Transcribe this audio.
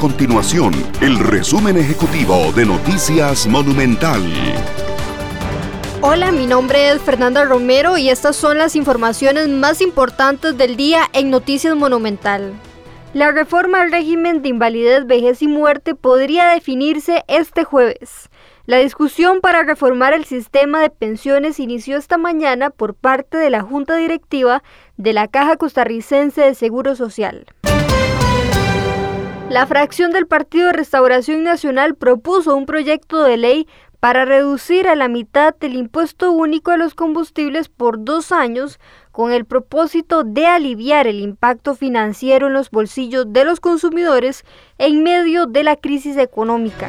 continuación el resumen ejecutivo de Noticias Monumental. Hola, mi nombre es Fernanda Romero y estas son las informaciones más importantes del día en Noticias Monumental. La reforma al régimen de invalidez, vejez y muerte podría definirse este jueves. La discusión para reformar el sistema de pensiones inició esta mañana por parte de la Junta Directiva de la Caja Costarricense de Seguro Social. La fracción del Partido de Restauración Nacional propuso un proyecto de ley para reducir a la mitad el impuesto único a los combustibles por dos años con el propósito de aliviar el impacto financiero en los bolsillos de los consumidores en medio de la crisis económica.